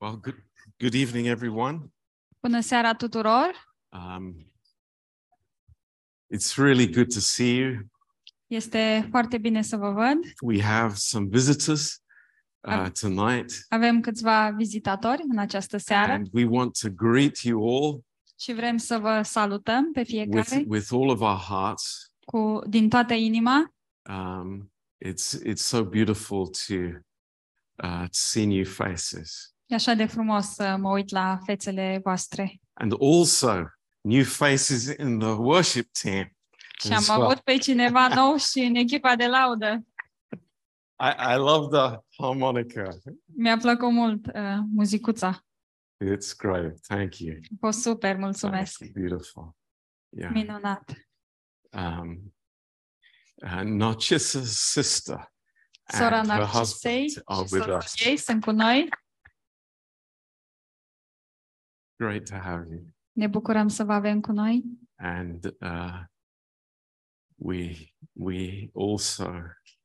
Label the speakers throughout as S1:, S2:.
S1: Well, good, good evening, everyone.
S2: Bună seara tuturor!
S1: Um, it's really good to see you.
S2: Este foarte bine să vă văd.
S1: We have some visitors uh,
S2: Am-
S1: tonight,
S2: Avem câțiva vizitatori în această seară
S1: and we want to greet you all
S2: și vrem să vă salutăm pe
S1: with,
S2: fiecare
S1: with all of our hearts.
S2: cu, din toată inima.
S1: Um, it's it's so beautiful to uh, to see new faces,
S2: E așa de frumos să mă uit la fețele voastre.
S1: and also new faces in the worship team.
S2: Și am
S1: as well.
S2: avut pe cineva nou și în echipa de laudă.
S1: I, I love the harmonica.
S2: Mi-a plăcut mult uh, muzicuța.
S1: It's great. Thank you.
S2: A fost super,
S1: Thank
S2: mulțumesc.
S1: you. Beautiful. Yeah.
S2: Minunat.
S1: um, uh, Narcissa's sister
S2: Sora
S1: and her
S2: Narcisei
S1: husband are
S2: și
S1: with
S2: sora
S1: us.
S2: ei sunt cu noi.
S1: Great to have you.
S2: Ne bucurăm să vă avem cu noi.
S1: And uh, we we also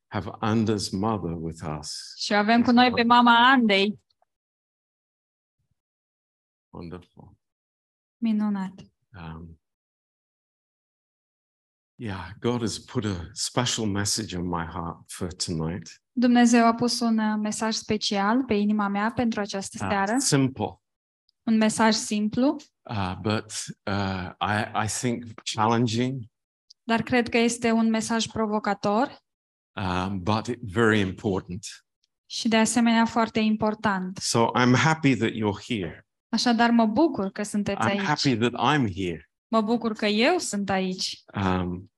S1: have Anders' mother with us.
S2: Și avem cu noi pe mama Andei.
S1: Wonderful.
S2: Minunat.
S1: Um, yeah, God has put a special message on my heart for tonight.
S2: Dumnezeu a pus un uh, mesaj special pe inima mea pentru această
S1: Uh,
S2: seară,
S1: simple,
S2: un mesaj simplu,
S1: uh, but uh, I, I think challenging.
S2: dar cred că este un mesaj provocator
S1: um, but it- very important.
S2: și de asemenea foarte important.
S1: So I'm happy that you're here.
S2: Așadar mă bucur că sunteți
S1: I'm
S2: aici.
S1: happy that I'm here.
S2: Mă bucur că eu sunt aici.
S1: Um,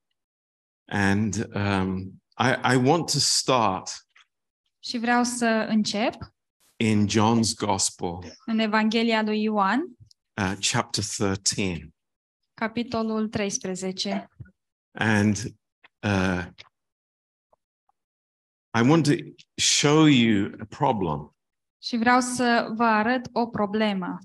S1: and um, I, I want to start
S2: Și vreau să încep
S1: in John's Gospel,
S2: în Evanghelia lui Ioan,
S1: uh, chapter 13.
S2: capitolul 13.
S1: And uh, I want to show you a problem,
S2: Și vreau să vă arăt o problemă,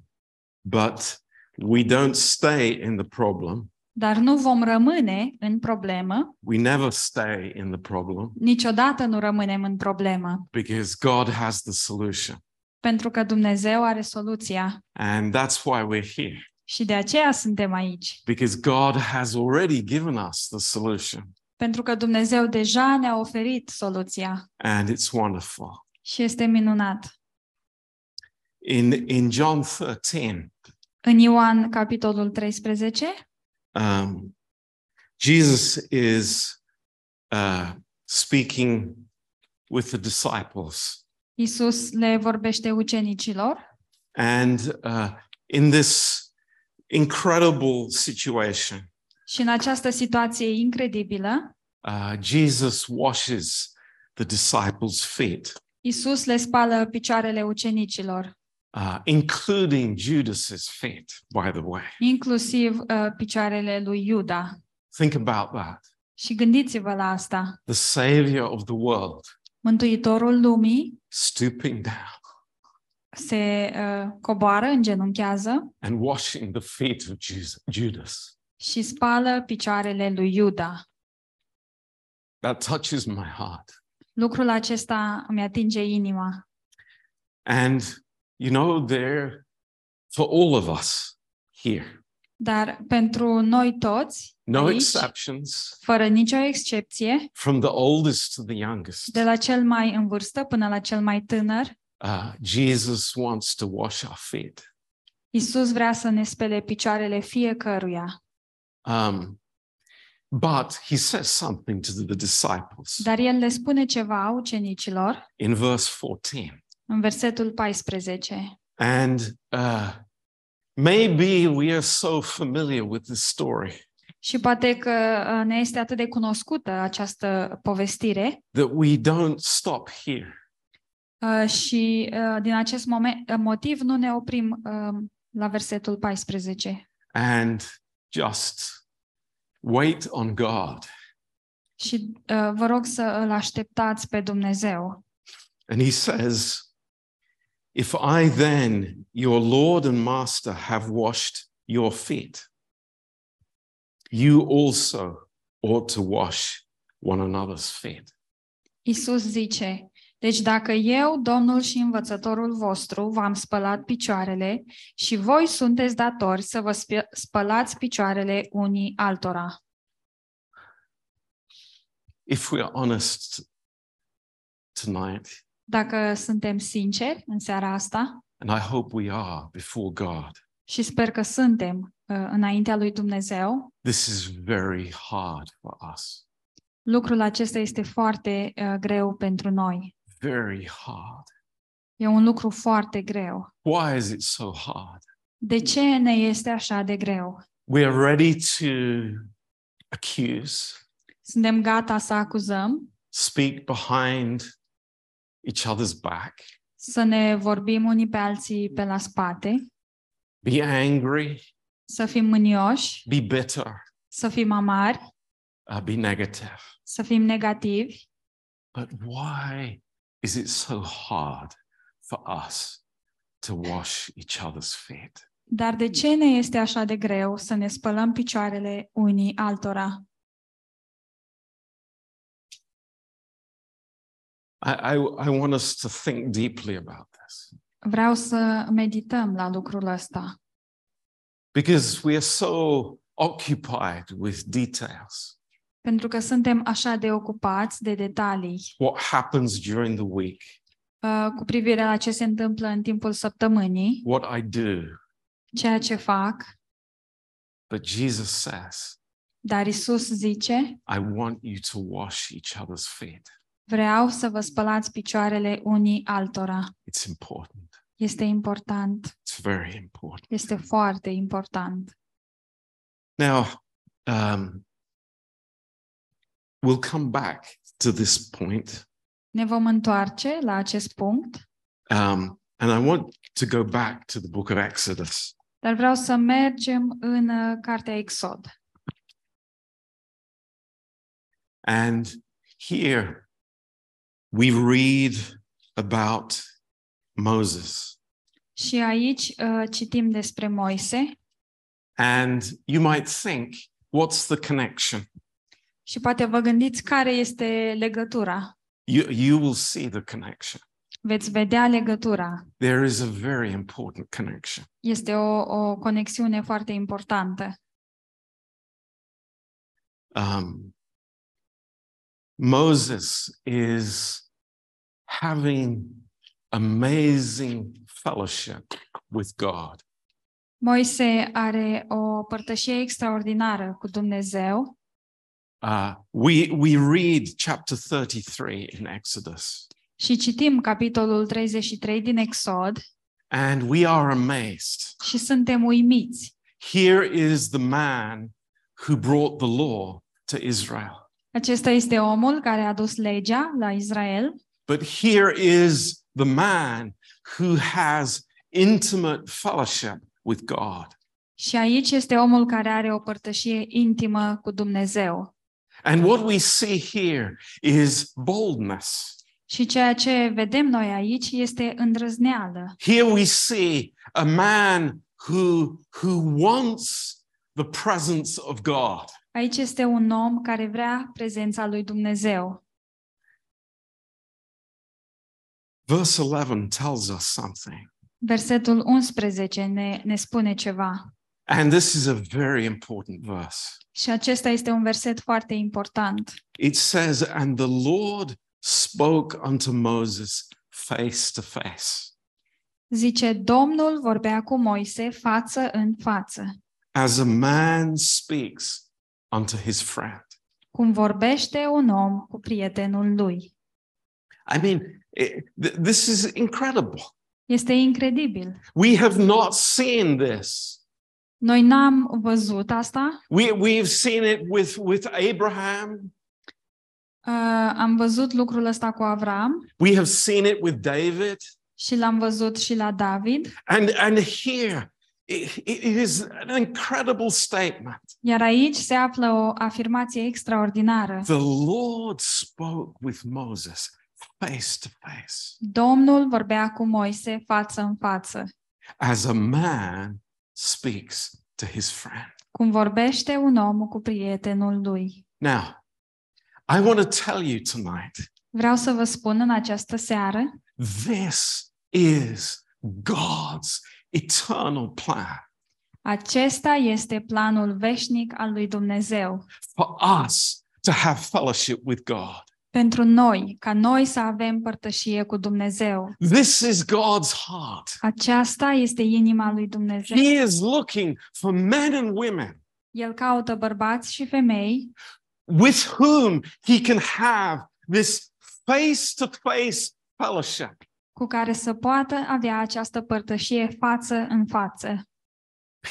S1: but we don't stay in the problem.
S2: Dar nu vom rămâne în problemă,
S1: We never stay in the problem
S2: niciodată nu rămânem în problemă,
S1: because God has the solution.
S2: pentru că Dumnezeu are soluția
S1: And that's why we're here.
S2: și de aceea suntem aici.
S1: because God has already given us the solution,
S2: Pentru că Dumnezeu deja ne-a oferit soluția
S1: and it's wonderful.
S2: și este minunat.
S1: In in John 13,
S2: În Ioan, capitolul 13,
S1: um, Jesus is uh, speaking with the disciples,
S2: Isus le vorbește ucenicilor.
S1: And uh, in this incredible situation,
S2: și în această situație incredibilă,
S1: uh, Jesus washes the disciples' feet,
S2: Isus le spală picioarele ucenicilor,
S1: uh, including Judas's feet. By the way,
S2: inclusiv uh, picioarele lui Iuda.
S1: think about that.
S2: Și gândiți-vă la asta.
S1: the savior of the world
S2: Mântuitorul lumii
S1: stooping down
S2: se uh, coboară, îngenunchează
S1: and washing the feet of Jus- Judas.
S2: și spală picioarele lui Iuda.
S1: That touches my heart.
S2: Lucrul acesta îmi atinge inima.
S1: And you know, there for all of us here,
S2: Dar pentru noi toți,
S1: no
S2: aici,
S1: exceptions,
S2: fără nicio excepție,
S1: from the oldest to the youngest,
S2: de la cel mai în vârstă până la cel mai tânăr,
S1: uh, Jesus wants to wash our feet.
S2: Isus vrea să ne spele picioarele fiecăruia.
S1: Um, but he says something to the disciples
S2: Dar el le spune ceva ucenicilor
S1: in verse 14.
S2: În versetul 14.
S1: And uh, maybe we are so familiar with this story
S2: Și poate că uh, ne este atât de cunoscută această povestire
S1: that we don't stop here.
S2: uh, și uh, din acest moment, uh, motiv nu ne oprim uh, la versetul 14
S1: and just wait on God.
S2: și uh, vă rog să îl așteptați pe Dumnezeu.
S1: And he says, If I then, your Lord and Master, have washed your feet, you also ought to wash one another's feet.
S2: Isus zice, Deci dacă eu, Domnul și învățătorul vostru, v-am spălat picioarele și voi sunteți datori să vă spi- spălați picioarele unii altora.
S1: If we are honest tonight,
S2: Dacă suntem sinceri în seara asta,
S1: and I hope we are before God,
S2: și sper că suntem uh, înaintea lui Dumnezeu,
S1: this is very hard for us.
S2: lucrul acesta este foarte uh, greu pentru noi.
S1: Very hard.
S2: E un lucru foarte greu.
S1: Why is it so hard?
S2: De ce ne este așa de greu?
S1: We are ready to accuse,
S2: Suntem gata să acuzăm,
S1: speak behind each other's back,
S2: să ne vorbim unii pe alții pe la spate,
S1: be angry,
S2: să fim mânioși,
S1: be bitter,
S2: să fim amari,
S1: uh, be negative.
S2: să fim negativi.
S1: But why is it so hard for us to wash each other's feet?
S2: Dar de ce ne este așa de greu să ne spălăm picioarele unii altora?
S1: I, I, I want us to think deeply about this
S2: Vreau să medităm la lucrul ăsta,
S1: because we are so occupied with details.
S2: pentru că suntem așa de ocupați de detalii
S1: What happens during the week,
S2: uh, cu privire la ce se întâmplă în timpul săptămânii,
S1: what I do.
S2: ceea ce fac,
S1: But Jesus says,
S2: dar Isus zice,
S1: I want you to wash each other's feet.
S2: Vreau să vă spălați picioarele unii altora.
S1: It's important.
S2: Este important,
S1: It's very important.
S2: este foarte important.
S1: Now, um, we'll come back to this point.
S2: Ne vom întoarce la acest punct,
S1: Um, and I want to go back to the book of Exodus.
S2: dar vreau să mergem în uh, cartea Exod.
S1: And here we read about Moses.
S2: Și aici uh, citim despre Moise
S1: And you might think, what's the connection?
S2: și poate vă gândiți care este legătura.
S1: You, you will see the connection.
S2: Veți vedea legătura.
S1: There is a very important connection.
S2: Este o, o conexiune foarte importantă.
S1: Um, Moses is having amazing fellowship with God.
S2: Moise are o părtășie extraordinară cu Dumnezeu
S1: Uh, we, we read chapter 33 in Exodus,
S2: și citim capitolul 33 din Exod
S1: and we are amazed.
S2: și suntem uimiți.
S1: Here is the man who brought the law to Israel.
S2: Acesta este omul care a dus legea la Israel,
S1: But here is the man who has intimate fellowship with God.
S2: și aici este omul care are o părtășie intimă cu Dumnezeu.
S1: And what we see here is boldness.
S2: Și ceea ce vedem noi aici este îndrăzneală.
S1: Here we see a man who, who wants the presence of God.
S2: Aici este un om care vrea prezența lui Dumnezeu.
S1: Verse 11 tells us something.
S2: Versetul 11 ne, ne spune ceva.
S1: And this is a very important verse.
S2: Și acesta este un verset foarte important.
S1: It says, And the Lord spoke unto Moses face to face.
S2: Zice, Domnul vorbea cu Moise față în față,
S1: as a man speaks unto his friend.
S2: cum vorbește un om cu prietenul lui.
S1: I mean, it- th- this is incredible.
S2: Este incredibil.
S1: We have not seen this.
S2: Noi n-am văzut asta.
S1: We, we've seen it with, with Abraham.
S2: Uh, am văzut lucrul ăsta cu Avram
S1: We have seen it with David.
S2: și l-am văzut și la David.
S1: And, and here, it, it is an incredible statement.
S2: Iar aici se află o afirmație extraordinară.
S1: The Lord spoke with Moses face to face,
S2: Domnul vorbea cu Moise față în față,
S1: as a man speaks to his friend.
S2: cum vorbește un om cu prietenul lui.
S1: Now, I want to tell you tonight
S2: Vreau să vă spun în această seară,
S1: this is God's eternal plan
S2: acesta este planul veșnic al lui Dumnezeu
S1: for us to have fellowship with God.
S2: Pentru noi, ca noi să avem părtășie cu Dumnezeu.
S1: This is God's heart.
S2: Aceasta este inima lui Dumnezeu.
S1: He is looking for men and women
S2: El caută bărbați și femei
S1: with whom he can have this face to face fellowship.
S2: cu care să poată avea această părtășie față în față.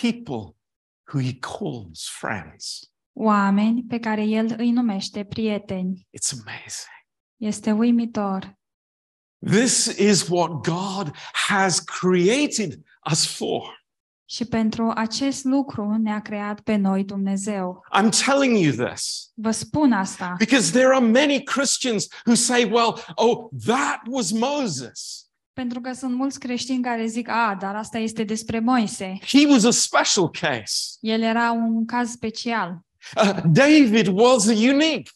S1: People who he calls friends.
S2: Oameni pe care el îi numește prieteni.
S1: It's amazing.
S2: Este uimitor.
S1: This is what God has created us for.
S2: Și pentru acest lucru ne-a creat pe noi Dumnezeu.
S1: I'm telling you this
S2: Vă spun asta,
S1: because there are many Christians who say, well, oh, that was Moses.
S2: pentru că sunt mulți creștini care zic, a, dar asta este despre Moise.
S1: He was a special case.
S2: El era un caz special.
S1: Uh, David was a unique.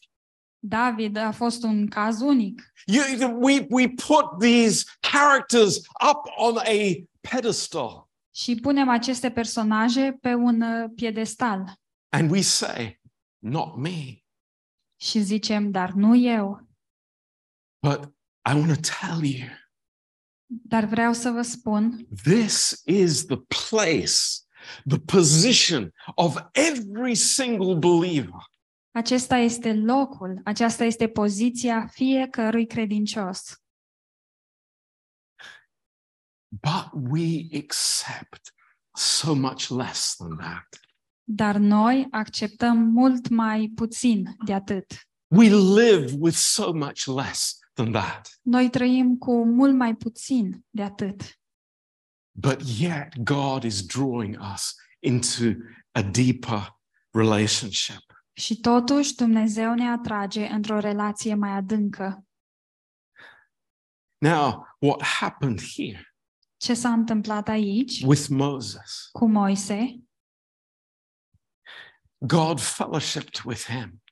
S2: David a fost un caz unic.
S1: You, we, we put these characters up on a pedestal
S2: Și punem aceste personaje pe un uh, piedestal
S1: and we say, not me.
S2: și zicem, dar nu eu.
S1: But I want to tell you,
S2: Dar vreau să vă spun,
S1: this is the place, the position of every single believer.
S2: acesta este locul, aceasta este poziția fiecărui credincios.
S1: But we accept so much less than that.
S2: Dar noi acceptăm mult mai puțin de atât.
S1: We live with so much less than that.
S2: Noi trăim cu mult mai puțin de atât.
S1: But yet, God is drawing us into a deeper relationship.
S2: Și totuși Dumnezeu ne atrage într-o relație mai adâncă.
S1: Now, what happened here
S2: Ce s-a întâmplat aici
S1: with Moses?
S2: cu Moise?
S1: God fellowshipped with him,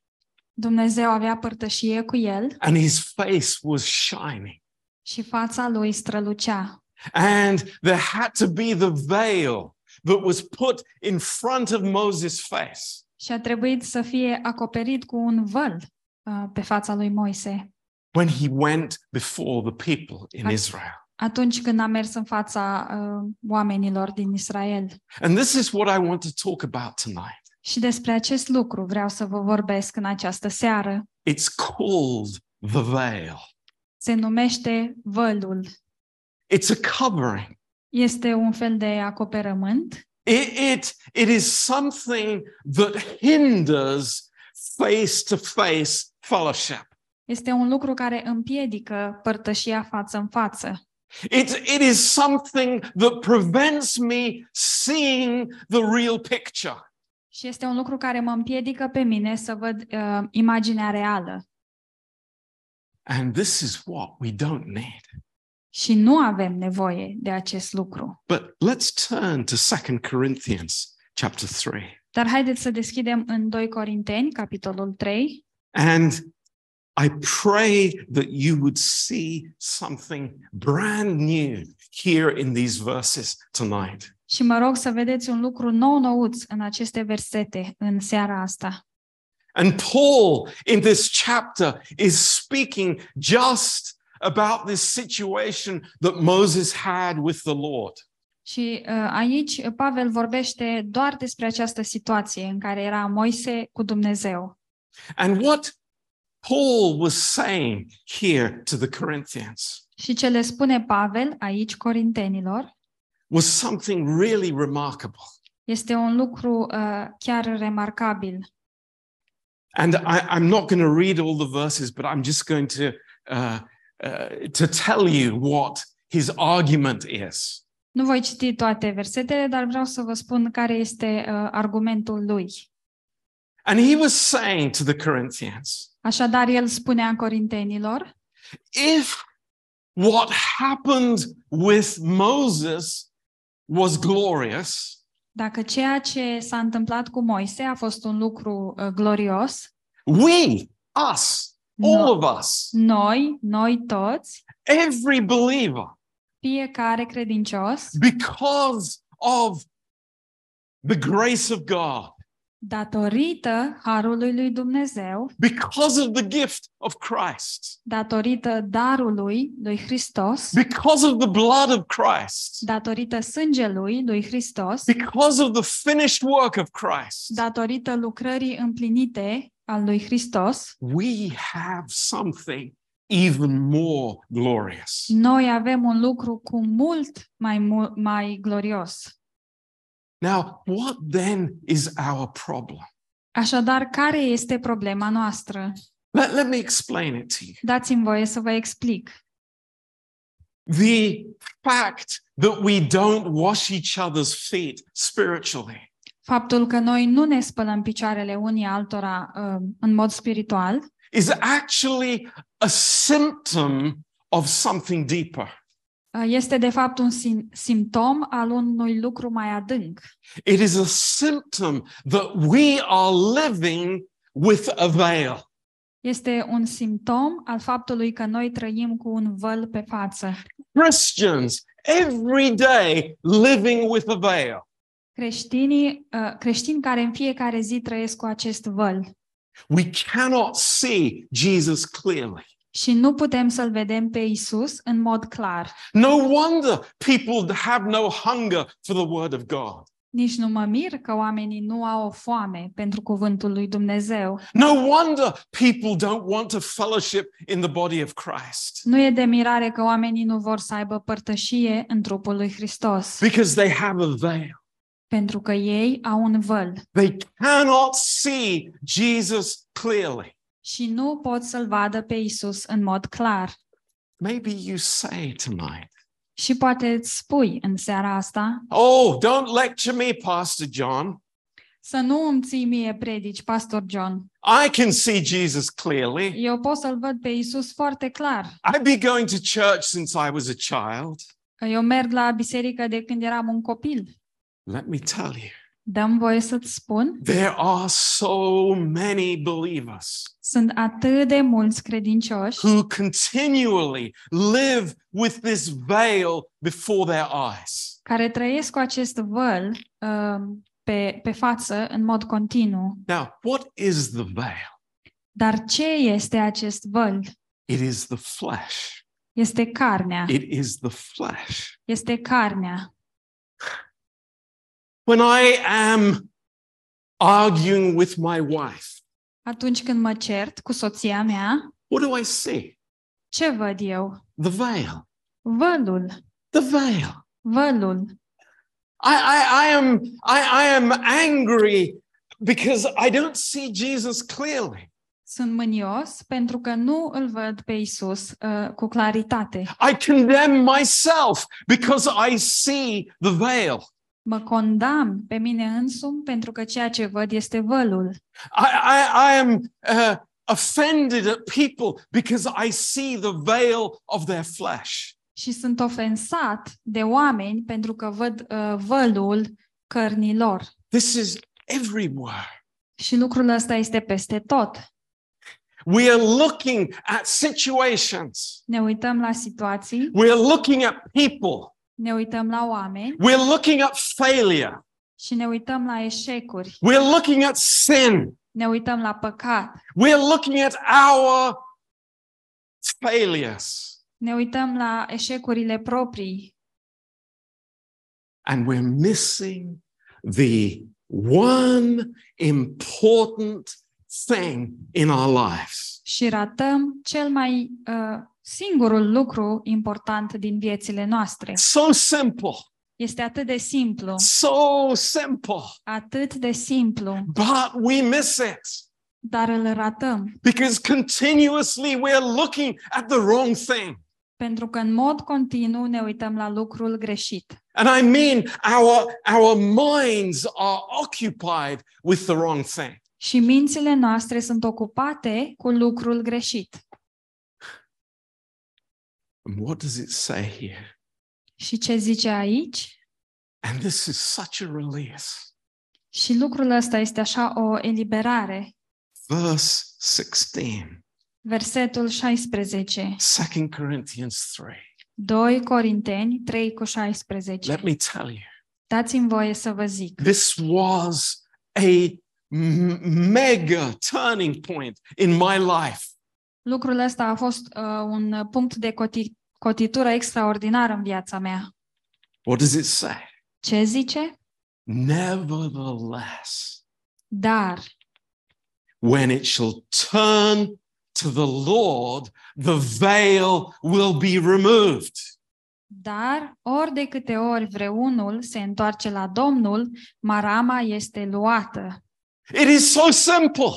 S2: Dumnezeu avea părtășie cu el
S1: and his face was shining.
S2: și fața lui strălucea.
S1: And there had to be the veil that was put in front of Moses' face.
S2: Și a trebuit să fie acoperit cu un văl uh, pe fața lui Moise
S1: when he went before the people in
S2: Ac-
S1: Israel.
S2: atunci când a mers în fața uh, oamenilor din Israel.
S1: And this is what I want to talk about tonight.
S2: Și despre acest lucru vreau să vă vorbesc în această seară.
S1: It's called the veil.
S2: Se numește vălul.
S1: It's a covering.
S2: Este un fel de acoperământ.
S1: It, it, it is something that hinders face to face fellowship.
S2: Este un lucru care împiedică părtășia față în față.
S1: It, it is something that prevents me seeing the real picture.
S2: Și este un lucru care mă împiedică pe mine să văd uh, imaginea reală.
S1: And this is what we don't need.
S2: Și nu avem nevoie de acest lucru.
S1: But let's turn to 2 Corinthians chapter 3.
S2: Dar haideți să deschidem în 2 Corinteni, capitolul 3,
S1: And I pray that you would see something brand new here in these verses tonight.
S2: și mă rog să vedeți un lucru nou nouț în aceste versete în seara asta.
S1: And Paul in this chapter is speaking just about this situation that Moses had with the Lord.
S2: Și uh, aici Pavel vorbește doar despre această situație în care era Moise cu Dumnezeu.
S1: And what Paul was saying here to the Corinthians
S2: Și ce le spune Pavel aici corintenilor
S1: was something really remarkable.
S2: este un lucru uh, chiar remarcabil.
S1: And I, I'm not going to read all the verses, but I'm just going to uh, uh, to tell you what his argument is.
S2: Nu voi citi toate versetele, dar vreau să vă spun care este uh, argumentul lui.
S1: And he was saying to the Corinthians,
S2: Așadar, el spunea corintenilor,
S1: if what happened with Moses was glorious,
S2: dacă ceea ce s-a întâmplat cu Moise a fost un lucru uh, glorios,
S1: we, us, all
S2: No-
S1: of us,
S2: Noi, noi toți,
S1: every believer,
S2: fiecare credincios,
S1: because of the grace of God,
S2: datorită harului lui Dumnezeu,
S1: because of the gift of Christ,
S2: datorită darului lui Hristos,
S1: because of the blood of Christ,
S2: datorită sângelui lui Hristos,
S1: because of the finished work of Christ,
S2: datorită lucrării împlinite al lui Hristos,
S1: we have something even more glorious.
S2: noi avem un lucru cu mult mai, mu- mai glorios.
S1: Now, what then is our problem?
S2: Așadar, care este problema noastră?
S1: Let, let me explain it to you.
S2: Dați-mi voie să vă explic.
S1: The fact that we don't wash each other's feet spiritually
S2: Faptul că noi nu ne spălăm picioarele unii altora uh, în mod spiritual
S1: is actually a symptom of something deeper.
S2: uh, este de fapt un sim- simptom al unui lucru mai adânc.
S1: It is a symptom that we are living with a veil.
S2: Este un simptom al faptului că noi trăim cu un văl pe față.
S1: Christians every day living with a veil.
S2: Creștinii, uh, creștini care în fiecare zi trăiesc cu acest văl
S1: We cannot see Jesus clearly.
S2: și nu putem să-l vedem pe Isus în mod clar.
S1: No wonder people have no hunger for the word of God.
S2: Nici nu mă mir că oamenii nu au o foame pentru cuvântul lui Dumnezeu.
S1: No wonder people don't want to fellowship in the body of Christ
S2: Nu e de mirare că oamenii nu vor să aibă părtășie în trupul lui Hristos,
S1: because they have a veil.
S2: Pentru că ei au un văl
S1: They cannot see Jesus clearly.
S2: și nu pot să-l vadă pe Isus în mod clar.
S1: Maybe you say tonight,
S2: Și poate îți spui în seara asta
S1: Oh, don't lecture me, Pastor John.
S2: să nu îmi ții mie predici, Pastor John.
S1: I can see Jesus clearly.
S2: Eu pot să-l văd pe Isus foarte clar.
S1: I've been going to church since I was a child.
S2: Eu merg la biserică de când eram un copil.
S1: Let me tell you,
S2: Dăm voie să-ți spun,
S1: there are so many believers
S2: sunt atât de mulți credincioși
S1: who continually live with this veil before their eyes.
S2: care trăiesc cu acest văl uh, pe, pe față în mod continuu.
S1: Now, what is the veil?
S2: Dar ce este acest văl?
S1: It is the flesh.
S2: Este carnea.
S1: It is the flesh.
S2: Este carnea.
S1: When I am arguing with my wife,
S2: Atunci când mă cert cu soția mea,
S1: what do I see?
S2: ce văd eu?
S1: The veil.
S2: Vălul.
S1: The veil.
S2: Vălul.
S1: I, I, I am I, I am angry because I don't see Jesus clearly.
S2: Sunt mânios pentru că nu îl văd pe Isus uh, cu claritate.
S1: I condemn myself because I see the veil.
S2: Mă condamn pe mine însumi pentru că ceea ce văd este vălul.
S1: I, I, I am uh, offended at people because I see the veil of their flesh.
S2: Și sunt ofensat de oameni pentru că văd uh, vălul cărnilor.
S1: This is everywhere.
S2: Și lucrul ăsta este peste tot.
S1: We are looking at situations.
S2: Ne uităm la situații,
S1: We are looking at people.
S2: Ne uităm la oameni
S1: We're looking at failure.
S2: și ne uităm la eșecuri,
S1: We're looking at sin.
S2: ne uităm la păcat,
S1: We're looking at our failures.
S2: ne uităm la eșecurile proprii
S1: And we're missing the one important thing in our lives.
S2: și ratăm cel mai uh, singurul lucru important din viețile noastre.
S1: So simple.
S2: Este atât de simplu,
S1: So simple.
S2: atât de simplu,
S1: But we miss it
S2: dar îl ratăm
S1: because continuously we're looking at the wrong thing.
S2: pentru că în mod continuu ne uităm la lucrul greșit.
S1: And I mean, our, our minds are occupied with the wrong thing.
S2: Și mințile noastre sunt ocupate cu lucrul greșit.
S1: And what does it say here?
S2: Și ce zice aici?
S1: And this is such a release.
S2: Și lucrul ăsta este așa o eliberare.
S1: Verse 16
S2: Versetul 16.
S1: 2 Corinthians 3.
S2: 2 Corinteni 3 cu 16.
S1: Let me tell you,
S2: Dați-mi voie să vă zic.
S1: this was a m- mega turning point in my life.
S2: Lucrul ăsta a fost uh, un punct de coti- cotitură extraordinar în viața mea.
S1: What does it say?
S2: Ce zice?
S1: Nevertheless,
S2: Dar
S1: when it shall turn to the Lord, the veil will be removed.
S2: Dar, ori de câte ori vreunul se întoarce la Domnul, marama este luată.
S1: It is so simple.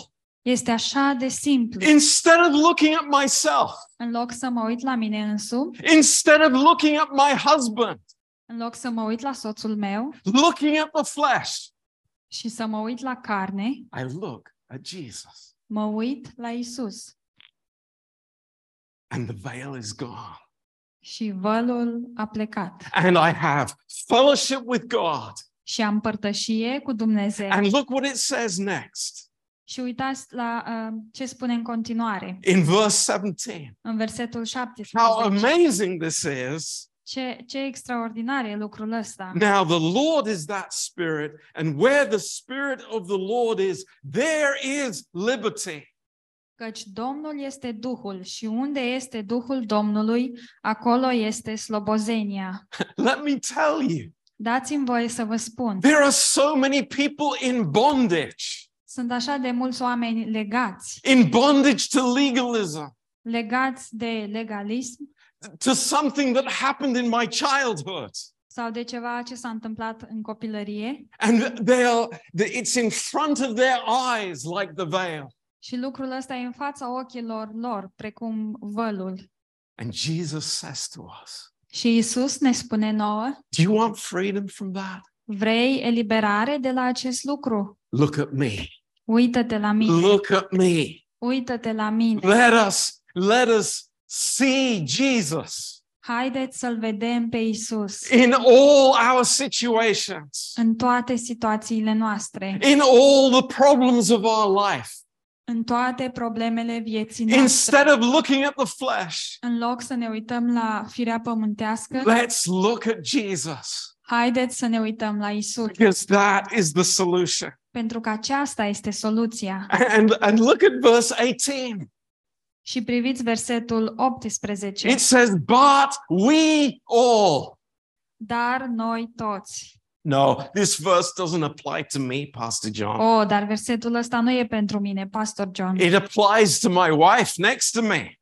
S2: Este așa de simplu.
S1: Instead of looking at myself,
S2: În loc să mă uit la mine însumi,
S1: instead of looking at my husband,
S2: în loc să mă uit la soțul meu
S1: looking at the flesh,
S2: și să mă uit la carne,
S1: I look at Jesus.
S2: mă uit la Isus
S1: And the veil is gone.
S2: și vălul a plecat.
S1: And I have fellowship with God.
S2: Și am părtășie cu Dumnezeu.
S1: And look what it says next
S2: Și uitați la uh, ce spune în continuare,
S1: in verse 17.
S2: în versetul
S1: How
S2: 17.
S1: amazing this is.
S2: Ce, ce extraordinar e lucrul ăsta.
S1: Now, the Lord is that Spirit, and where the Spirit of the Lord is, there is liberty.
S2: Căci Domnul este Duhul și unde este Duhul Domnului, acolo este slobozenia.
S1: Let me tell you,
S2: Dați-mi voie să vă spun,
S1: there are so many people in bondage,
S2: sunt așa de mulți oameni legați,
S1: in bondage to legalism,
S2: legați de legalism
S1: to something that happened in my childhood.
S2: sau de ceva ce s-a întâmplat în copilărie
S1: And they are, it's in front of their eyes like the veil.
S2: și lucrul ăsta e în fața ochilor lor, precum vălul.
S1: And Jesus says to us,
S2: Și Isus ne spune nouă,
S1: Do you want freedom from that?
S2: vrei eliberare de la acest lucru?
S1: Look at me.
S2: Uită-te la mine,
S1: Look at me.
S2: uită-te la mine.
S1: Let us let us see Jesus
S2: Haideți să-L vedem pe Isus
S1: in all our situations,
S2: în toate situațiile noastre,
S1: in all the problems of our life.
S2: în toate problemele vieții noastre.
S1: Instead of looking at the flesh,
S2: În loc să ne uităm la firea pământească,
S1: let's look at Jesus
S2: haideți să ne uităm la Isus,
S1: because that is the solution.
S2: Pentru că aceasta este soluția.
S1: And and look at verse 18.
S2: Și priviți versetul 18.
S1: It says, "But we all."
S2: Dar noi toți.
S1: No, this verse doesn't apply to me, Pastor John.
S2: Oh, dar versetul ăsta nu e pentru mine, Pastor John,
S1: It applies to my wife next to me.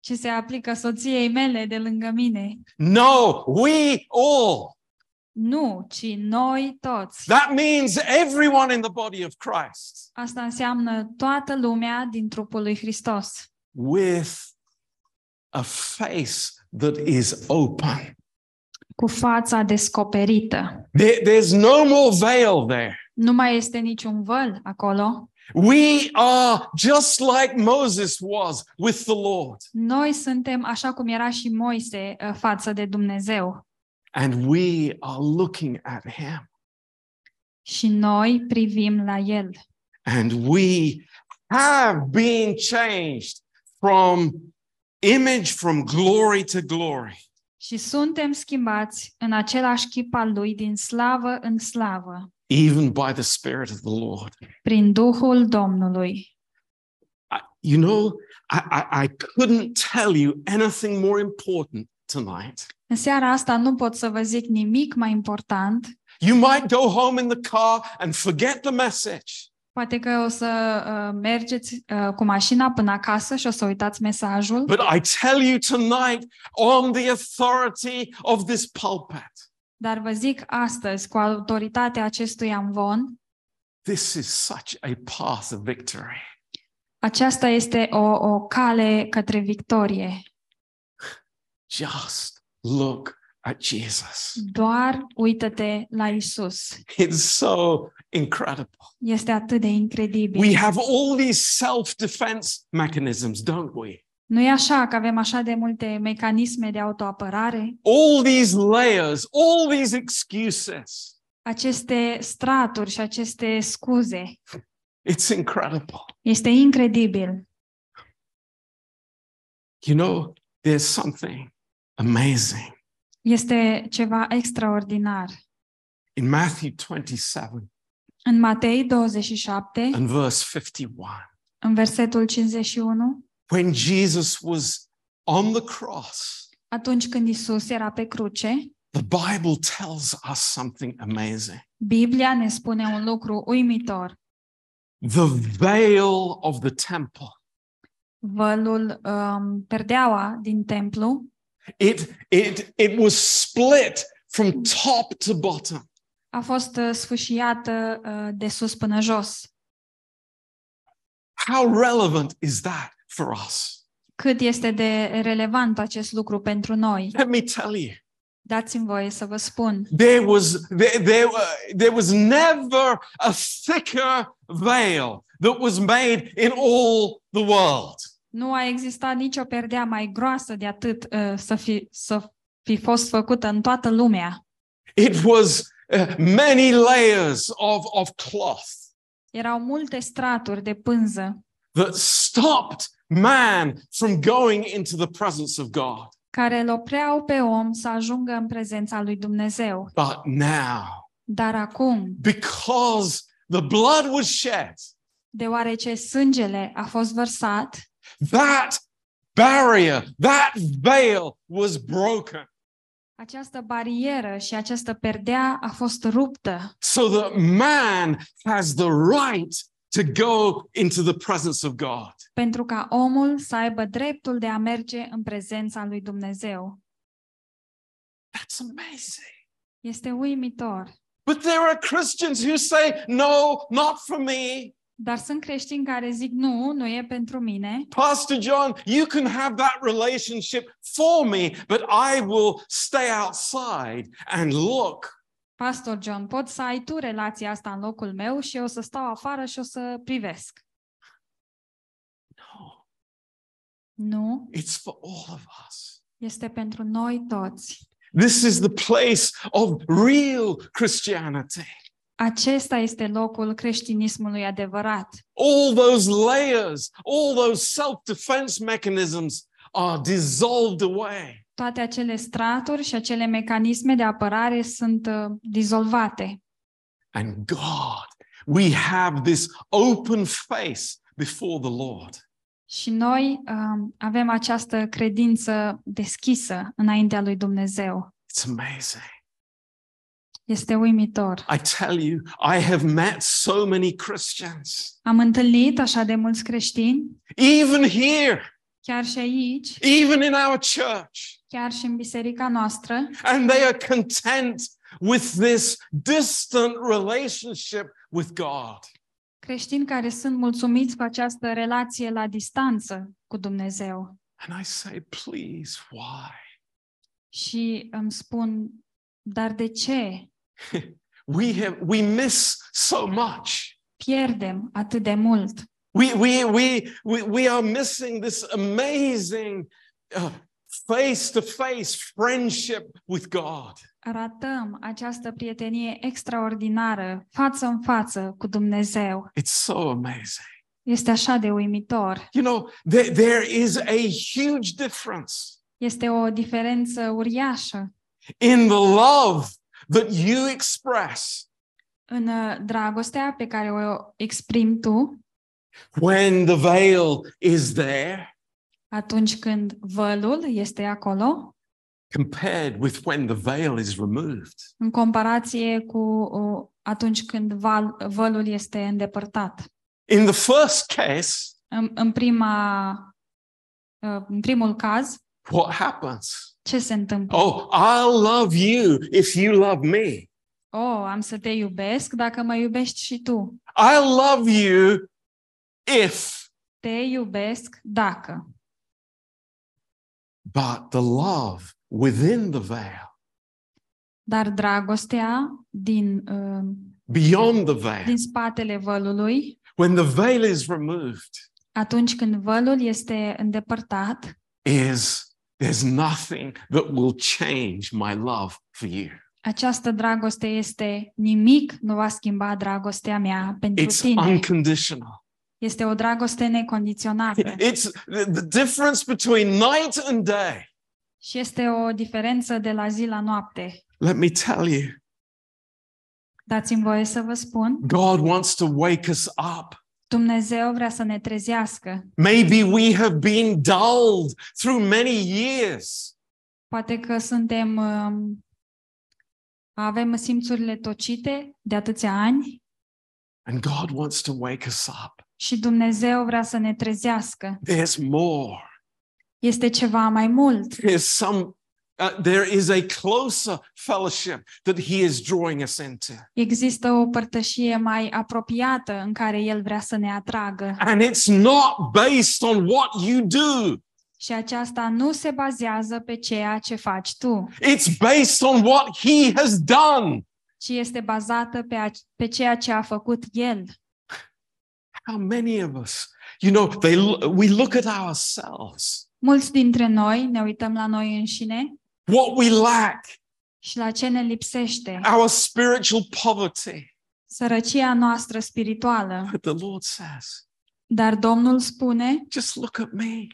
S2: ci se aplică soției mele de lângă mine.
S1: No, we all.
S2: Nu, ci noi toți.
S1: That means everyone in the body of Christ
S2: Asta înseamnă toată lumea din trupul lui Hristos,
S1: with a face that is open.
S2: cu fața descoperită.
S1: There- there's no more veil there.
S2: Nu mai este niciun văl acolo.
S1: We are just like Moses was with the Lord,
S2: Noi suntem așa cum era și Moise uh, față de Dumnezeu.
S1: And we are looking at him,
S2: Și noi privim la El.
S1: and we have been changed from image from glory to glory.
S2: Și suntem schimbați în același chip al Lui din slavă în slavă,
S1: even by the Spirit of the Lord.
S2: prin Duhul Domnului.
S1: I, you know, I, I, I couldn't tell you anything more important tonight.
S2: În seara asta nu pot să vă zic nimic mai important.
S1: You might go home in the car and forget the message.
S2: Poate că o să uh, mergeți uh, cu mașina până acasă și o să uitați mesajul,
S1: But I tell you tonight, on the authority of this pulpit,
S2: dar vă zic astăzi, cu autoritatea acestui amvon,
S1: this is such a path of victory.
S2: aceasta este o, o cale către victorie.
S1: Just look at Jesus.
S2: Doar uită-te la Isus.
S1: It's so incredible.
S2: Este atât de incredibil.
S1: We have all these self defense mechanisms, don't we?
S2: Nu e așa că avem așa de multe mecanisme de autoapărare,
S1: all these layers, all these excuses.
S2: aceste straturi și aceste scuze.
S1: It's incredible.
S2: Este incredibil.
S1: You know, there's something amazing
S2: Este ceva extraordinar.
S1: in Matthew 27
S2: În Matei 27,
S1: and verse 51.
S2: în versetul 51,
S1: When Jesus was on the cross,
S2: atunci când Isus era pe cruce,
S1: the Bible tells us something amazing.
S2: Biblia ne spune un lucru uimitor.
S1: The veil of the temple,
S2: Vălul, um, perdeaua din templu,
S1: it, it, it was split from top to bottom.
S2: a fost uh, sfâșiată uh, de sus până jos.
S1: How relevant is that for us?
S2: Cât este de relevant acest lucru pentru noi?
S1: Let me tell you,
S2: Dați-mi voie să vă spun.
S1: there was, there, there, uh, there was never a thicker veil that was made in all the world.
S2: Nu a existat nicio perdea mai groasă de atât uh, să, fi, să fi fost făcută în toată lumea.
S1: It was uh, many layers of, of cloth
S2: Erau multe straturi de pânză
S1: that stopped man from going into the presence of God.
S2: care îl opreau pe om să ajungă în prezența lui Dumnezeu.
S1: But now,
S2: Dar acum,
S1: because the blood was shed,
S2: deoarece sângele a fost vărsat,
S1: that barrier, that veil was broken.
S2: această barieră și această perdea a fost ruptă,
S1: So that man has the right to go into the presence of God.
S2: pentru ca omul să aibă dreptul de a merge în prezența lui Dumnezeu.
S1: That's amazing.
S2: Este uimitor.
S1: But there are Christians who say, no, not for me.
S2: Dar sunt creștini care zic, nu, nu e pentru mine.
S1: Pastor John, you can have that relationship for me, but I will stay outside and look.
S2: Pastor John, poți să ai tu relația asta în locul meu și eu o să stau afară și o să privesc.
S1: No,
S2: Nu,
S1: it's for all of us.
S2: este pentru noi toți.
S1: This is the place of real Christianity.
S2: Acesta este locul creștinismului adevărat.
S1: All those layers, all those self defense mechanisms are dissolved away.
S2: Toate acele straturi și acele mecanisme de apărare sunt uh, dizolvate.
S1: And God, we have this open face before the Lord.
S2: Și noi um, avem această credință deschisă înaintea lui Dumnezeu.
S1: It's amazing.
S2: Este uimitor.
S1: I tell you, I have met so many Christians,
S2: Am întâlnit așa de mulți creștini,
S1: even here,
S2: chiar și aici,
S1: even in our church,
S2: chiar și în biserica noastră,
S1: and they are content with this distant relationship with God.
S2: creștini care sunt mulțumiți cu această relație la distanță cu Dumnezeu.
S1: And I say, please, why?
S2: Și îmi spun, dar de ce
S1: We have we miss so much.
S2: pierdem atât de mult?
S1: We we we we, we are missing this amazing uh, face-to-face friendship with God.
S2: Ratăm această prietenie extraordinară, față în față cu Dumnezeu.
S1: It's so amazing.
S2: Este așa de uimitor.
S1: You know, there, there is a huge difference
S2: Este o diferență uriașă
S1: in the love that you express
S2: în uh, dragostea pe care o exprimi tu
S1: when the veil is there
S2: atunci când vălul este acolo,
S1: compared with when the veil is removed.
S2: în comparație cu uh, atunci când val, vălul este îndepărtat.
S1: In the first case,
S2: În, în, prima, uh, în primul caz,
S1: what happens?
S2: Ce se întâmplă?
S1: Oh, I'll love you if you love me.
S2: Oh, am să te iubesc dacă mă iubești și tu.
S1: I'll love you if,
S2: Te iubesc dacă.
S1: but the love within the veil,
S2: Dar dragostea din, uh,
S1: beyond the veil,
S2: din spatele vălului,
S1: when the veil is removed,
S2: atunci când vălul este îndepărtat,
S1: is there's nothing that will change my love for you.
S2: această dragoste este nimic nu va schimba dragostea mea pentru
S1: It's
S2: tine.
S1: unconditional.
S2: Este o dragoste necondiționată
S1: It's the the difference between night and day.
S2: și este o diferență de la zi la noapte.
S1: Let me tell you,
S2: Dați-mi voie să vă spun,
S1: God wants to wake us up.
S2: Dumnezeu vrea să ne trezească.
S1: Maybe we have been dulled through many years.
S2: Poate că suntem um, avem simțurile tocite de atâția ani
S1: And God wants to wake us up.
S2: și Dumnezeu vrea să ne trezească.
S1: There's more.
S2: Este ceva mai mult.
S1: There's some, uh, there is a closer fellowship that He is drawing us into.
S2: Există o părtășie mai apropiată în care El vrea să ne atragă.
S1: And it's not based on what you do,
S2: Și aceasta nu se bazează pe ceea ce faci tu,
S1: it's based on what He has done.
S2: ci este bazată pe, a, pe ceea ce a făcut El.
S1: How many of us, you know, they, we look at ourselves,
S2: Mulți dintre noi ne uităm la noi înșine
S1: what we lack,
S2: și la ce ne lipsește,
S1: our spiritual poverty.
S2: sărăcia noastră spirituală.
S1: But the Lord says,
S2: Dar Domnul spune,
S1: just look at me.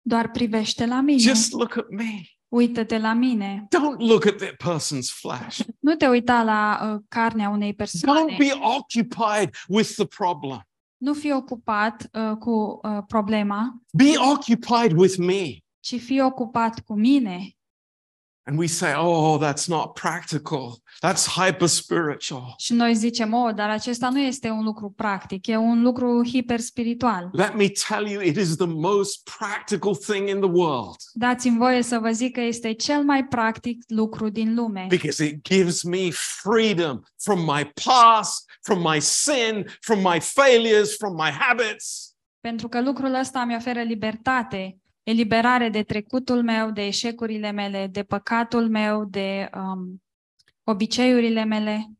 S2: doar privește la mine,
S1: Just look at me.
S2: uită-te la mine.
S1: Don't look at that person's flesh.
S2: Nu te uita la uh, carnea unei persoane.
S1: Don't be occupied with the problem.
S2: Nu fi ocupat uh, cu uh, problema,
S1: Be occupied with me.
S2: ci fi ocupat cu mine.
S1: And we say, oh, that's not practical. That's hyper spiritual.
S2: Și noi zicem, oh, dar acesta nu este un lucru practic, e un lucru hiperspiritual.
S1: Let me tell you, it is the most practical thing in the world
S2: Dați-mi voie să vă zic că este cel mai practic lucru din lume,
S1: because it gives me freedom from my past, from my sin, from my failures, from my habits.
S2: pentru că lucrul ăsta mi oferă libertate, eliberare de trecutul meu, de eșecurile mele, de păcatul meu, de um, obiceiurile mele,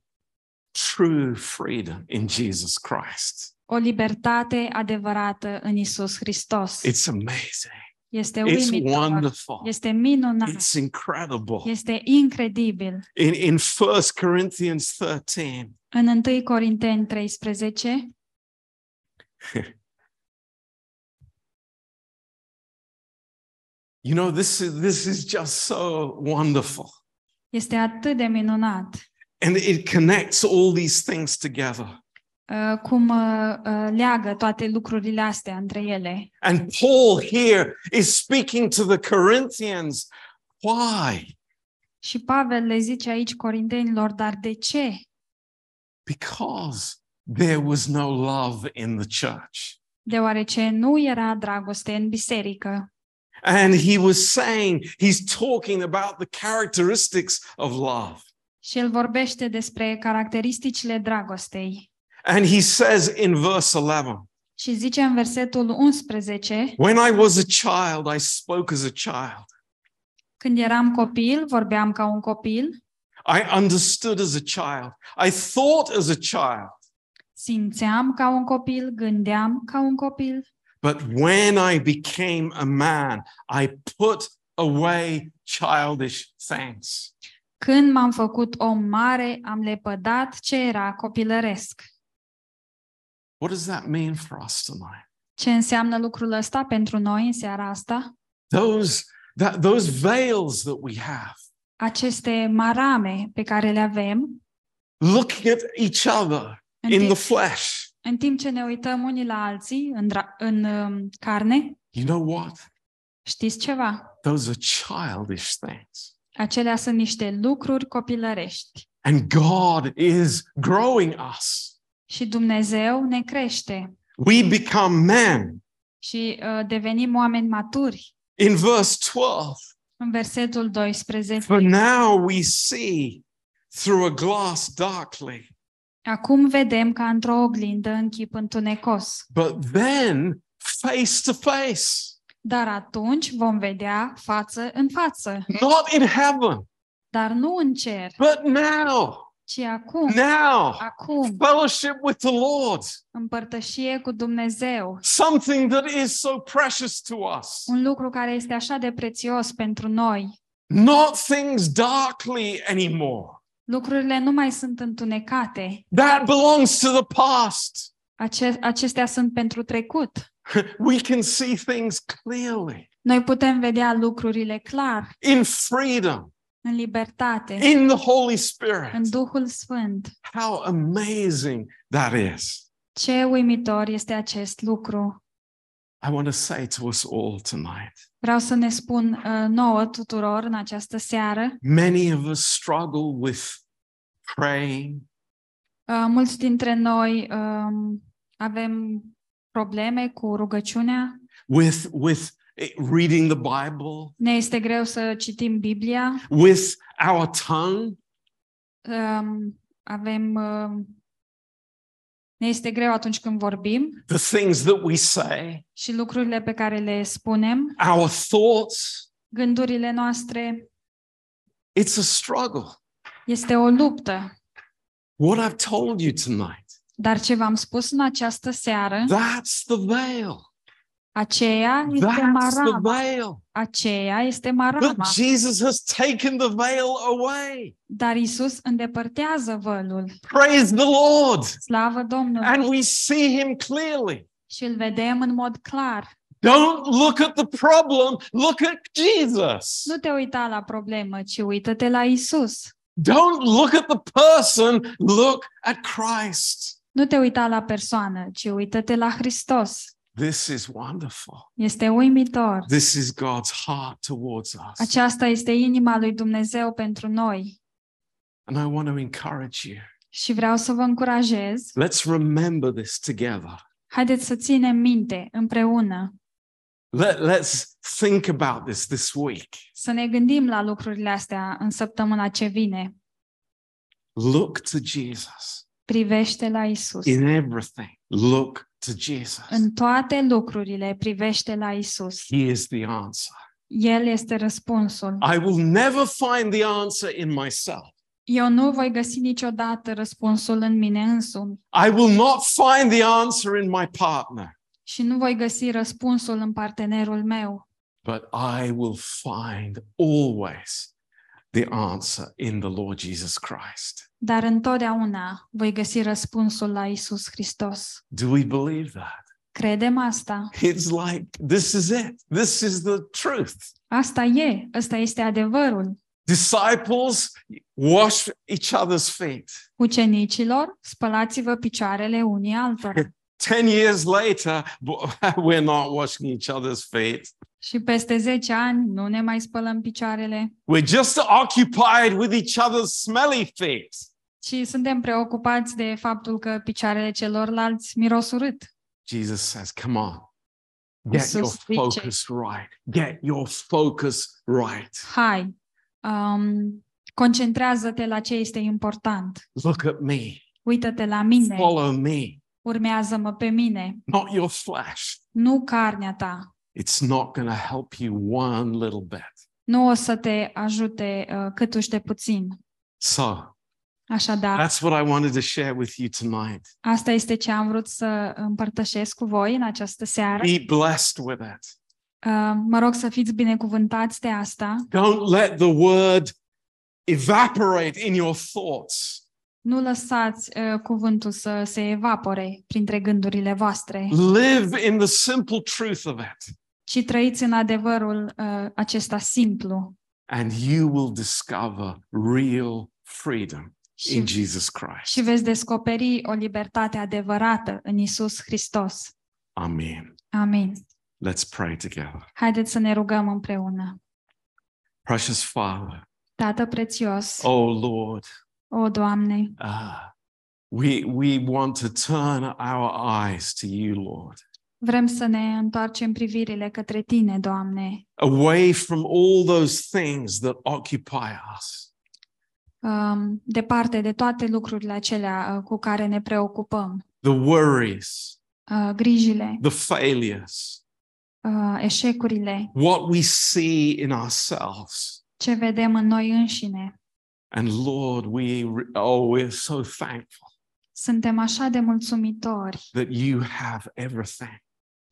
S1: True freedom in Jesus Christ.
S2: o libertate adevărată în Isus Hristos.
S1: It's amazing.
S2: Este
S1: It's
S2: uimitor,
S1: wonderful.
S2: este minunat,
S1: It's incredible.
S2: este incredibil.
S1: In, in 1 Corinthians 13,
S2: În 1 Corinteni 13,
S1: you know, this is, this is just so wonderful.
S2: este atât de minunat
S1: And it connects all these things together.
S2: uh, cum uh, uh, leagă toate lucrurile astea între ele.
S1: And Paul here is speaking to the Corinthians. Why?
S2: Și Pavel le zice aici corintenilor, dar de ce?
S1: Because there was no love in the church.
S2: Deoarece nu era dragoste în biserică.
S1: And he was saying, he's talking about the characteristics of love.
S2: Și el vorbește despre caracteristicile dragostei.
S1: And he says in verse 11,
S2: Și zice în versetul 11,
S1: When I was a child, I spoke as a child.
S2: când eram copil, vorbeam ca un copil,
S1: I understood as a child. I thought as a child.
S2: simțeam ca un copil, gândeam ca un copil,
S1: But when I became a man, I put away childish things.
S2: Când m-am făcut om mare, am lepădat ce era copilăresc.
S1: What does that mean for us tonight?
S2: Ce înseamnă lucrul ăsta pentru noi în seara asta?
S1: Those, that, those veils that we have,
S2: Aceste marame pe care le avem,
S1: looking at each other
S2: în
S1: in the
S2: timp,
S1: flesh.
S2: În timp ce ne uităm unii la alții în, dra- în um, carne,
S1: You know what?
S2: știți ceva?
S1: Those are childish things.
S2: Acelea sunt niște lucruri copilărești.
S1: And God is growing us.
S2: Și Dumnezeu ne crește
S1: We become men.
S2: și uh, devenim oameni maturi.
S1: In verse 12,
S2: În versetul 12.
S1: for now we see through a glass darkly,
S2: Acum vedem ca într-o oglindă în chip întunecos,
S1: but then face to face,
S2: dar atunci vom vedea față în față,
S1: not in heaven,
S2: dar nu în cer,
S1: but now,
S2: ci acum,
S1: now,
S2: acum,
S1: fellowship with the Lord,
S2: împărtășie cu Dumnezeu.
S1: something that is so precious to us,
S2: Un lucru care este așa de prețios pentru noi.
S1: not things darkly anymore.
S2: Lucrurile nu mai sunt întunecate.
S1: That belongs to the past.
S2: Ace- acestea sunt pentru trecut.
S1: We can see things clearly
S2: Noi putem vedea lucrurile clar,
S1: in freedom,
S2: în libertate,
S1: in the Holy Spirit.
S2: în Duhul Sfânt.
S1: How amazing that is.
S2: Ce uimitor este acest lucru.
S1: I want to say to us all tonight
S2: Vreau să ne spun uh, nouă tuturor în această seară.
S1: many of us struggle with praying,
S2: Uh, mulți dintre noi um, avem probleme cu rugăciunea.
S1: with, with eh, reading the Bible,
S2: Ne este greu să citim Biblia.
S1: with our tongue,
S2: Um, avem uh, ne este greu atunci când vorbim
S1: the things that we say,
S2: și lucrurile pe care le spunem,
S1: our thoughts.
S2: gândurile noastre.
S1: It's a struggle.
S2: Este o luptă.
S1: What I've told you tonight,
S2: Dar ce v-am spus în această seară,
S1: that's the veil.
S2: Aceea este
S1: That's the
S2: marama.
S1: veil.
S2: Aceea este
S1: But
S2: marama.
S1: Jesus has taken the veil away.
S2: Dar Isus îndepărtează vălul.
S1: Praise the Lord.
S2: Slavă Domnului!
S1: And we see him clearly.
S2: Și îl vedem în mod clar.
S1: Don't look at the problem, look at Jesus.
S2: Nu te uita la problemă, ci uită-te la Isus.
S1: Don't look at the person, look at Christ.
S2: Nu te uita la persoană, ci uită-te la Hristos.
S1: This is wonderful.
S2: Este uimitor.
S1: This is God's heart towards us.
S2: Aceasta este inima lui Dumnezeu pentru noi.
S1: And I want to encourage you.
S2: Și vreau să vă încurajez.
S1: Let's remember this together.
S2: Haideți să ținem minte împreună,
S1: Let, let's think about this this week.
S2: să ne gândim la lucrurile astea în săptămâna ce vine.
S1: Look to Jesus
S2: Privește la Isus.
S1: in everything. Look to Jesus.
S2: În toate lucrurile privește la Isus.
S1: He is the answer.
S2: El este răspunsul.
S1: I will never find the answer in myself.
S2: Eu nu voi găsi niciodată răspunsul în mine însumi
S1: I will not find the answer in my partner,
S2: și nu voi găsi răspunsul în partenerul meu,
S1: but I will find always the answer in the Lord Jesus Christ.
S2: Dar întotdeauna voi găsi răspunsul la Isus Hristos.
S1: Do we believe that?
S2: Credem asta.
S1: It's like, this is it. This is the truth.
S2: Asta e, ăsta este adevărul.
S1: Disciples, wash each other's feet.
S2: Ucenicilor, spălați-vă picioarele unii altora.
S1: Ten years later, we're not washing each other's feet.
S2: Și peste 10 ani nu ne mai spălăm picioarele,
S1: We're just occupied with each other's smelly feet.
S2: ci suntem preocupați de faptul că picioarele celorlalți miros urât.
S1: Jesus says, Come on, get your
S2: Iisus zice,
S1: focus right. Get your focus right.
S2: hai, um, concentrează-te la ce este important.
S1: Look at me.
S2: Uită-te la mine,
S1: Follow me,
S2: urmează-mă pe mine,
S1: not your flesh.
S2: nu carnea ta.
S1: It's not going to help you one little bit.
S2: Nu o să te ajute uh, câtuși de puțin.
S1: So
S2: Așadar,
S1: that's what I wanted to share with you tonight.
S2: asta este ce am vrut să împărtășesc cu voi în această seară.
S1: Be blessed with it.
S2: Uh, mă rog să fiți binecuvântați de asta.
S1: Don't let the word evaporate in your thoughts.
S2: Nu lăsați uh, cuvântul să se evapore printre gândurile voastre,
S1: Live in the simple truth of it,
S2: ci trăiți în adevărul uh, acesta simplu
S1: and you will discover real freedom
S2: și,
S1: in Jesus Christ.
S2: și veți descoperi o libertate adevărată în Isus Hristos.
S1: Amen.
S2: Amin.
S1: Let's pray together.
S2: Haideți să ne rugăm împreună.
S1: Precious Father,
S2: Tată prețios,
S1: oh Lord,
S2: o Doamne,
S1: uh, we, we want to turn our eyes to you, Lord,
S2: vrem să ne întoarcem privirile către Tine, Doamne,
S1: away from all those things that occupy us.
S2: um, departe de toate lucrurile acelea uh, cu care ne preocupăm,
S1: The worries,
S2: uh, grijile,
S1: the failures,
S2: uh, eșecurile,
S1: what we see in ourselves.
S2: ce vedem în noi înșine.
S1: And Lord, we re- oh, we're so thankful
S2: Suntem așa de mulțumitori
S1: that you have everything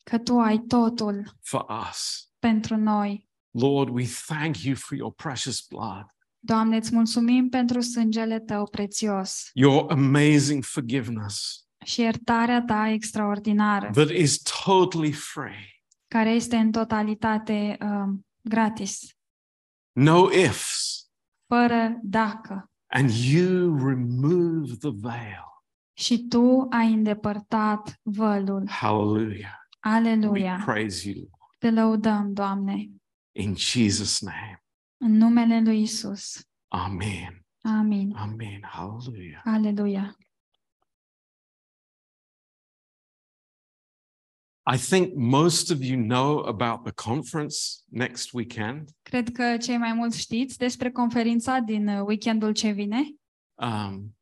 S2: că Tu ai totul
S1: for us.
S2: pentru noi.
S1: Lord, we thank you for your precious blood,
S2: Doamne, îți mulțumim pentru sângele Tău prețios
S1: your amazing forgiveness.
S2: și iertarea ta extraordinară,
S1: that is totally free.
S2: care este în totalitate um, gratis,
S1: No ifs.
S2: Fără dacă.
S1: And you remove the veil.
S2: Și tu ai îndepărtat vălul.
S1: Hallelujah. We
S2: Aleluia!
S1: praise you
S2: Te lăudăm, Doamne,
S1: in Jesus' name.
S2: în numele lui Isus.
S1: Amen.
S2: Amin.
S1: Amen. Hallelujah.
S2: Aleluia!
S1: I think most of you know about the conference next weekend.
S2: Cred că cei mai mulți știți despre conferința din uh, weekendul ce vine.
S1: Um,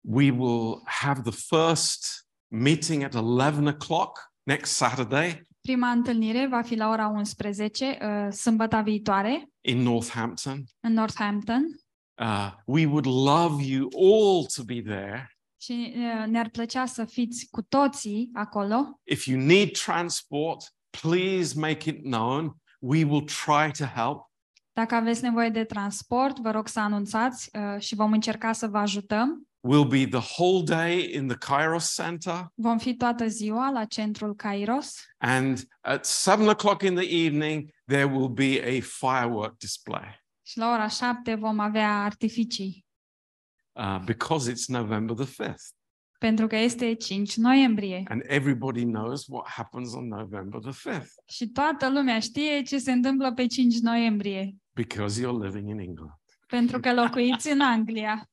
S1: we will have the first meeting at 11 o'clock next Saturday
S2: Prima întâlnire va fi la ora 11, uh, sâmbăta viitoare,
S1: in Northampton.
S2: în Northampton.
S1: Uh, we would love you all to be there.
S2: Și uh, ne-ar plăcea să fiți cu toții acolo.
S1: If you need transport, please make it known. We will try to help.
S2: Dacă aveți nevoie de transport, vă rog să anunțați uh, și vom încerca să vă ajutăm.
S1: We'll be the whole day in the Kairos Center.
S2: Vom fi toată ziua la centrul Kairos
S1: And at seven o'clock in the evening, there will be a firework display
S2: și la ora 7 vom avea artificii,
S1: uh, because it's November the 5th.
S2: pentru că este 5 noiembrie
S1: And everybody knows what happens on November the 5th
S2: și toată lumea știe ce se întâmplă pe 5 noiembrie,
S1: because you're living in England.
S2: pentru că locuiți în Anglia.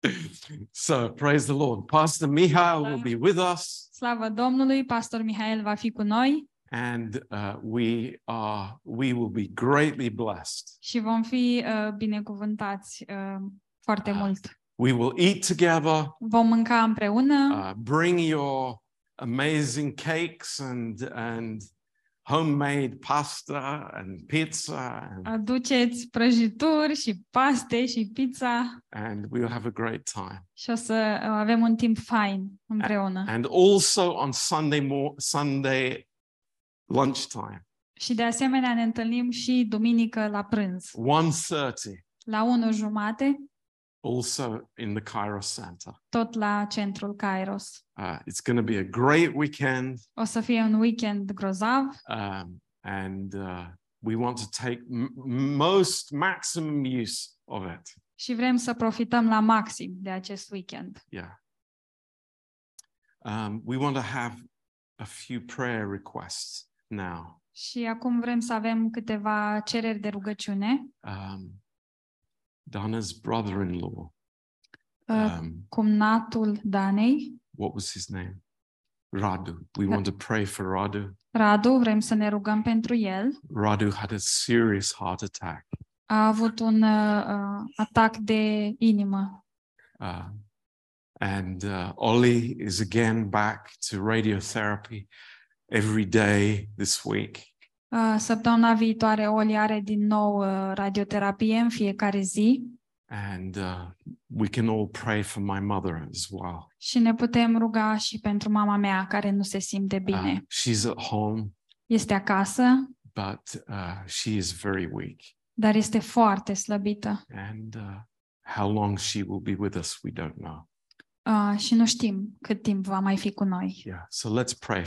S1: So praise the Lord. Pastor Mihail will be with us,
S2: Slavă Domnului, pastor Mihail va fi cu noi
S1: and uh, we are we will be greatly blessed.
S2: și vom fi uh, binecuvântați uh, foarte mult.
S1: We will eat together.
S2: Vom mânca împreună,
S1: Uh, bring your amazing cakes and and homemade pasta and pizza, and,
S2: aduceți prăjituri și paste și pizza
S1: and we will have a great time.
S2: și o să uh, avem un timp fain împreună.
S1: And also on Sunday more Sunday lunchtime,
S2: Și de asemenea ne întâlnim și duminică la prânz,
S1: 1.30,
S2: la 1 jumate,
S1: also in the Kairos Center.
S2: tot la centrul Kairos.
S1: Uh, it's going to be a great weekend,
S2: O să fie un weekend grozav
S1: um, and uh, we want to take m- most maximum use of it.
S2: și vrem să profităm la maxim de acest weekend.
S1: Yeah. Um, we want to have a few prayer requests now.
S2: Și acum vrem să avem câteva cereri de rugăciune.
S1: Um, Dana's brother-in-law,
S2: Uh,
S1: um,
S2: Cumnatul Danei,
S1: what was his name? Radu. We want to pray for Radu.
S2: Radu, vrem să ne rugăm pentru el.
S1: Radu had a serious heart attack.
S2: A avut un uh, uh, atac de inimă
S1: Uh, and uh, Ollie is again back to radiotherapy every day this week.
S2: Uh, Săptămâna viitoare Oli are din nou uh, radioterapie în fiecare zi
S1: And uh, we can all pray for my mother as well.
S2: și ne putem ruga și pentru mama mea care nu se simte
S1: Uh,
S2: bine.
S1: she's at home,
S2: Este acasă,
S1: but uh, she is very weak.
S2: dar este foarte slăbită
S1: And uh, how long she will be with us, we don't know.
S2: uh, și nu știm cât timp va mai fi cu noi.
S1: Yeah. So let's pray